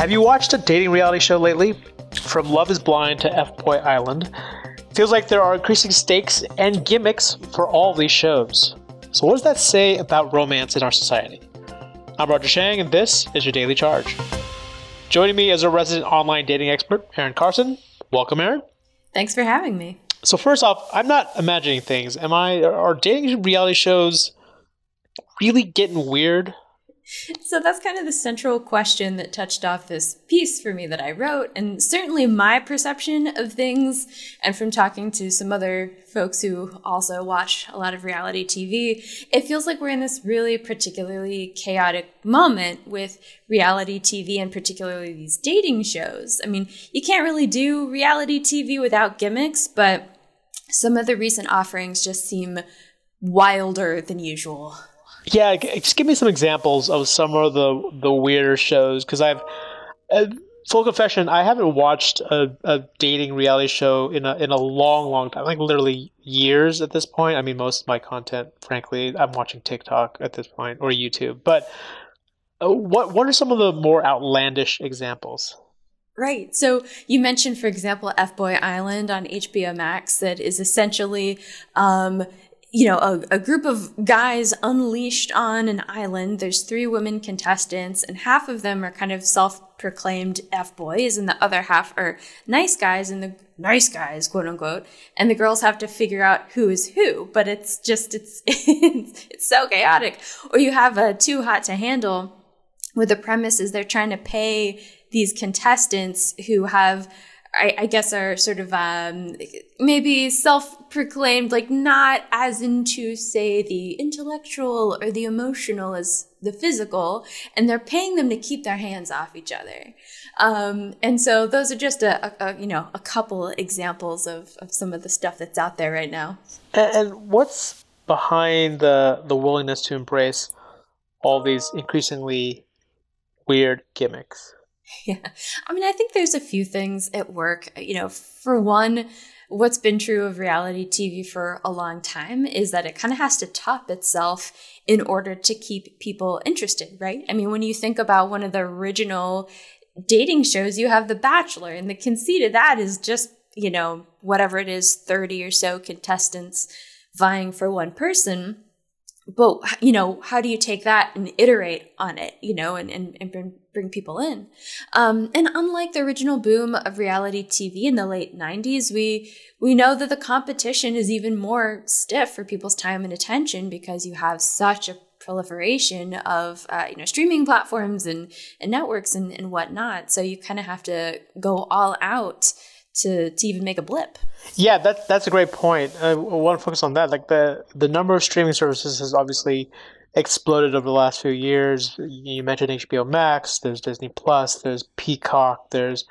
Have you watched a dating reality show lately? From Love is Blind to F Boy Island, feels like there are increasing stakes and gimmicks for all these shows. So, what does that say about romance in our society? I'm Roger Cheng, and this is your Daily Charge. Joining me is a resident online dating expert, Erin Carson. Welcome, Erin. Thanks for having me. So, first off, I'm not imagining things. Am I? Are dating reality shows really getting weird? So that's kind of the central question that touched off this piece for me that I wrote. And certainly my perception of things, and from talking to some other folks who also watch a lot of reality TV, it feels like we're in this really particularly chaotic moment with reality TV and particularly these dating shows. I mean, you can't really do reality TV without gimmicks, but some of the recent offerings just seem wilder than usual. Yeah, just give me some examples of some of the the weirder shows because I've. Uh, full confession, I haven't watched a, a dating reality show in a in a long, long time. Like literally years at this point. I mean, most of my content, frankly, I'm watching TikTok at this point or YouTube. But uh, what what are some of the more outlandish examples? Right. So you mentioned, for example, F Boy Island on HBO Max that is essentially um, you know, a, a, group of guys unleashed on an island. There's three women contestants, and half of them are kind of self proclaimed F boys, and the other half are nice guys, and the nice guys, quote unquote. And the girls have to figure out who is who, but it's just, it's, it's, it's so chaotic. Or you have a Too Hot to Handle, where the premise is they're trying to pay these contestants who have I, I, guess are sort of um, maybe self-proclaimed like not as into say the intellectual or the emotional as the physical and they're paying them to keep their hands off each other. Um, and so those are just a, a, you know a couple examples of, of some of the stuff that's out there right now. And, and what's behind the the willingness to embrace all these increasingly weird gimmicks Yeah. I mean, I think there's a few things at work. You know, for one, what's been true of reality TV for a long time is that it kind of has to top itself in order to keep people interested, right? I mean, when you think about one of the original dating shows, you have The Bachelor, and the conceit of that is just, you know, whatever it is, 30 or so contestants vying for one person but you know how do you take that and iterate on it you know and, and, and bring, bring people in? Um, and unlike the original boom of reality tv in the late 90s we we know that the competition is even more stiff for people's time and attention because you have such a proliferation of uh, you know streaming platforms and, and networks and, and whatnot. So you kind of have to go all out to to even make a blip. Yeah, that that's a great point. I want to focus on that. Like the the number of streaming services has obviously exploded over the last few years. You mentioned HBO Max. There's Disney Plus. There's Peacock. There's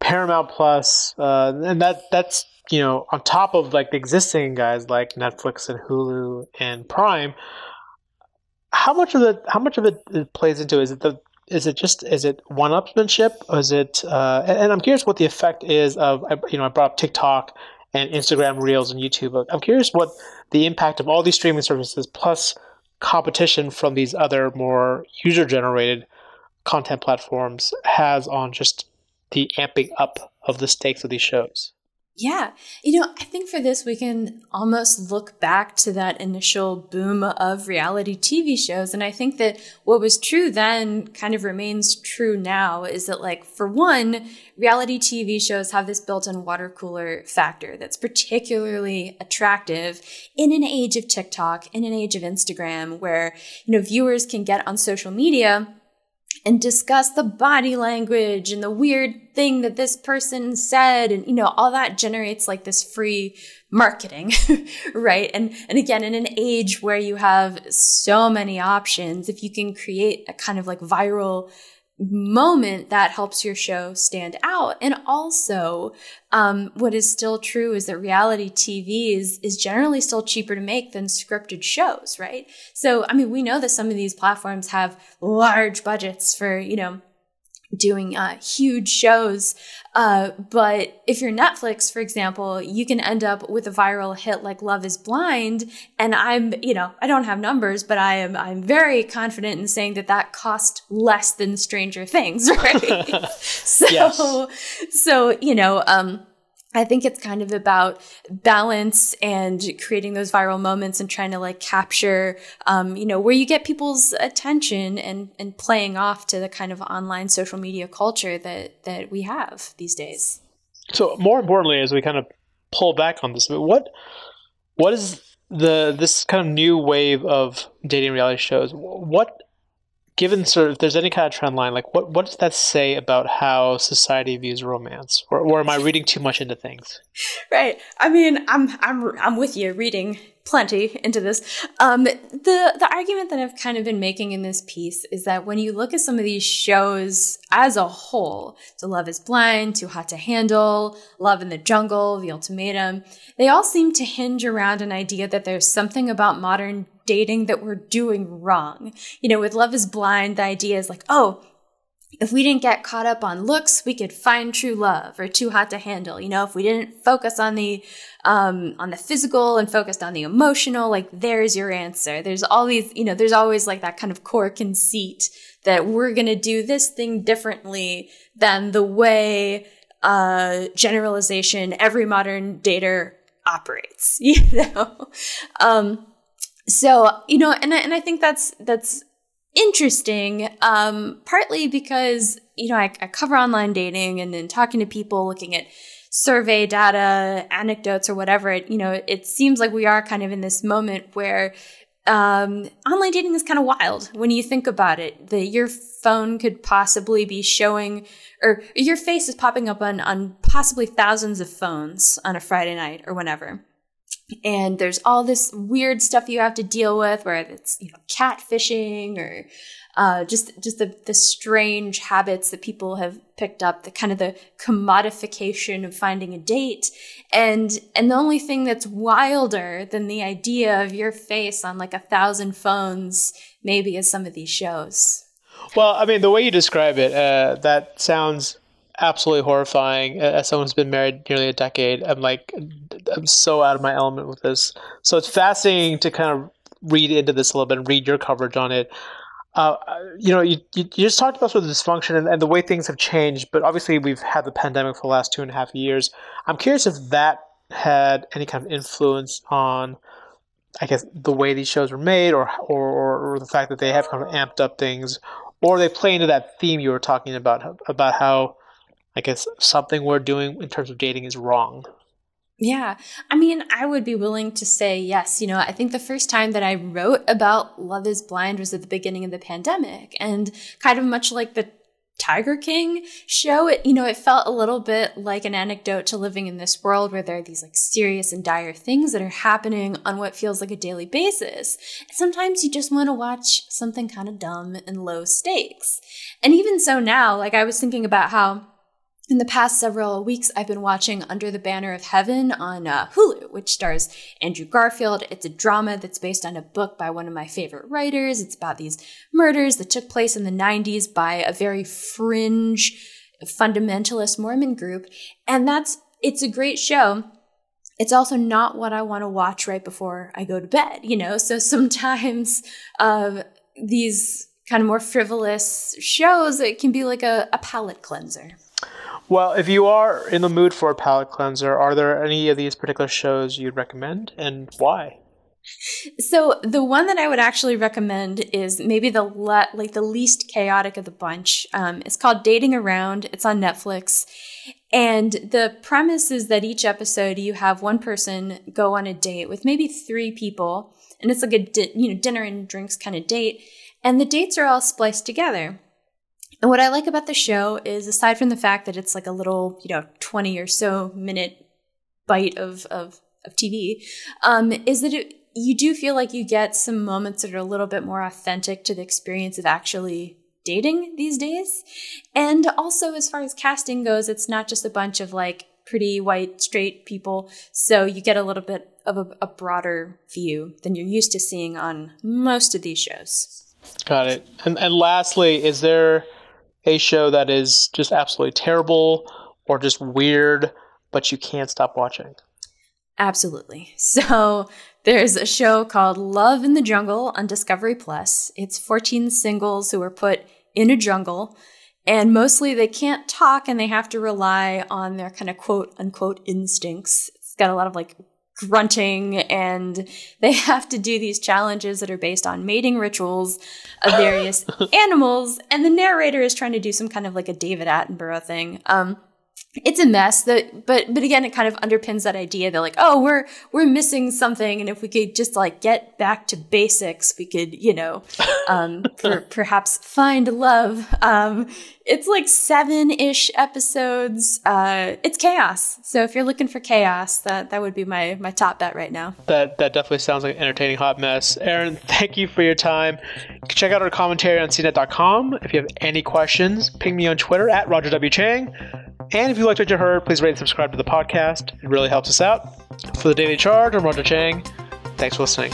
Paramount Plus, uh, and that that's you know on top of like the existing guys like Netflix and Hulu and Prime. How much of it? How much of it plays into? Is it the is it just is it one-upsmanship? Is it? Uh, and, and, I'm curious what the effect is of you know I brought up TikTok and Instagram Reels and YouTube. I'm curious what the impact of all these streaming services plus competition from these other more user-generated content platforms has on just the amping up of the stakes of these shows. Yeah. You know, I think for this, we can almost look back to that initial boom of reality TV shows. And I think that what was true then kind of remains true now is that, like, for one, reality TV shows have this built in water cooler factor that's particularly attractive in an age of TikTok, in an age of Instagram, where, you know, viewers can get on social media and discuss the body language and the weird thing that this person said. And you know all that generates like this free marketing right? And and again in an age where you have so many options if you can create a kind of like viral moment that helps your show stand out. And also, um, what is still true is that reality TV is, is generally still cheaper to make than scripted shows, right? So, I mean, we know that some of these platforms have large budgets for, you know, doing uh, huge shows. Uh, but if you're Netflix, for example, you can end up with a viral hit like Love is Blind. And I'm, you know, I don't have numbers, but I am, I'm very confident in saying that that cost less than Stranger Things, right? so, yes. so, you know, um, I think it's kind of about balance and creating those viral moments and trying to like capture, um, you know, where you get people's attention and, and playing off to the kind of online social media culture that, that we have these days. So more importantly, as we kind of pull back on this, what, what is the, this kind of new wave of dating reality shows? What given sort of if there's any kind of trend line, like what what does that say about how society views romance, or, or am I reading too much into things? Right. I mean, I'm I'm I'm with you reading plenty into this. Um, the the argument that I've kind of been making in this piece is that when you look at some of these shows as a whole, so Love Is Blind, Too Hot to Handle, Love in the Jungle, The Ultimatum, they all seem to hinge around an idea that there's something about modern dating that we're doing wrong. You know, with Love is Blind, the idea is like, oh, if we didn't get caught up on looks, we could find true love or too hot to handle. You know, if we didn't focus on the, um, on the physical and focused on the emotional, like there's your answer. There's all these, you know, there's always like that kind of core conceit that we're to do this thing differently than the way, uh, generalization every modern dater operates, you know? Um, so you know and I, and I think that's that's interesting um partly because you know I, I cover online dating and then talking to people looking at survey data anecdotes or whatever it, you know it seems like we are kind of in this moment where um, online dating is kind of wild when you think about it. That your phone could possibly be showing, or your face is popping up on on possibly thousands of phones on a Friday night or whenever and there's all this weird stuff you have to deal with where it's you know catfishing or uh, just just the, the strange habits that people have picked up the kind of the commodification of finding a date. And and the only thing that's wilder than the idea of your face on like a thousand phones maybe is some of these shows. Well i mean the way you describe it uh, that sounds absolutely horrifying. As someone who's been married nearly a decade, I'm like, I'm so out of my element with this. So it's fascinating to kind of read into this a little bit and read your coverage on it. Uh, you know, you, you, just talked about sort of dysfunction and, and, the way things have changed, but obviously we've had the pandemic for the last two and a half years. I'm curious if that had any kind of influence on, I guess, the way these shows were made, or or, or the fact that they have kind of amped up things, or they play into that theme you were talking about about how I guess something we're doing in terms of dating is wrong. Yeah. I mean, I would be willing to say yes. You know, I think the first time that I wrote about Love is Blind was at the beginning of the pandemic. And kind of much like the Tiger King show, it, you know, it felt a little bit like an anecdote to living in this world where there are these like serious and dire things that are happening on what feels like a daily basis. And sometimes you just want to watch something kind of dumb and low stakes. And even so now, like I was thinking about how in the past several weeks, I've been watching Under the Banner of Heaven on uh, Hulu, which stars Andrew Garfield. It's a drama that's based on a book by one of my favorite writers. It's about these murders that took place in the 90s by a very fringe fundamentalist Mormon group. And that's, it's a great show. It's also not what I want to watch right before I go to bed, you know? So sometimes, uh, these kind of more frivolous shows, it can be like a, a palate cleanser. Well, if you are in the mood for a palate cleanser, are there any of these particular shows you'd recommend and why? So the one that I would actually recommend is maybe the le- like the least chaotic of the bunch. Um, it's called Dating Around. It's on Netflix, and the premise is that each episode you have one person go on a date with maybe three people, and it's like a di- you know dinner and drinks kind of date, and the dates are all spliced together. And what I like about the show is, aside from the fact that it's like a little, you know, 20 or so minute bite of, of, of TV, um, is that it, you do feel like you get some moments that are a little bit more authentic to the experience of actually dating these days. And also, as far as casting goes, it's not just a bunch of like pretty white straight people. So you get a little bit of a, a broader view than you're used to seeing on most of these shows. Got it. And, and lastly, is there a show that is just absolutely terrible or just weird, but you can't stop watching? Absolutely. So there's a show called Love in the Jungle on Discovery Plus. It's 14 singles who are put in a jungle and mostly they can't talk and they have to rely on their kind of quote unquote instincts. It's got a lot of like grunting and they have to do these challenges that are based on mating rituals of various animals and the narrator is trying to do some kind of like a David Attenborough thing. Um, it's a mess that but but again it kind of underpins that idea that like oh we're we're missing something and if we could just like get back to basics we could you know um per, perhaps find love. Um it's like seven-ish episodes. Uh it's chaos. So if you're looking for chaos that that would be my my top bet right now. That that definitely sounds like an entertaining hot mess. Erin thank you for your time. Check out our commentary on cnet.com if you have any questions ping me on twitter at roger w. Cheng and if you liked what you heard, please rate and subscribe to the podcast. It really helps us out. For the Daily Charge, I'm Roger Cheng. Thanks for listening.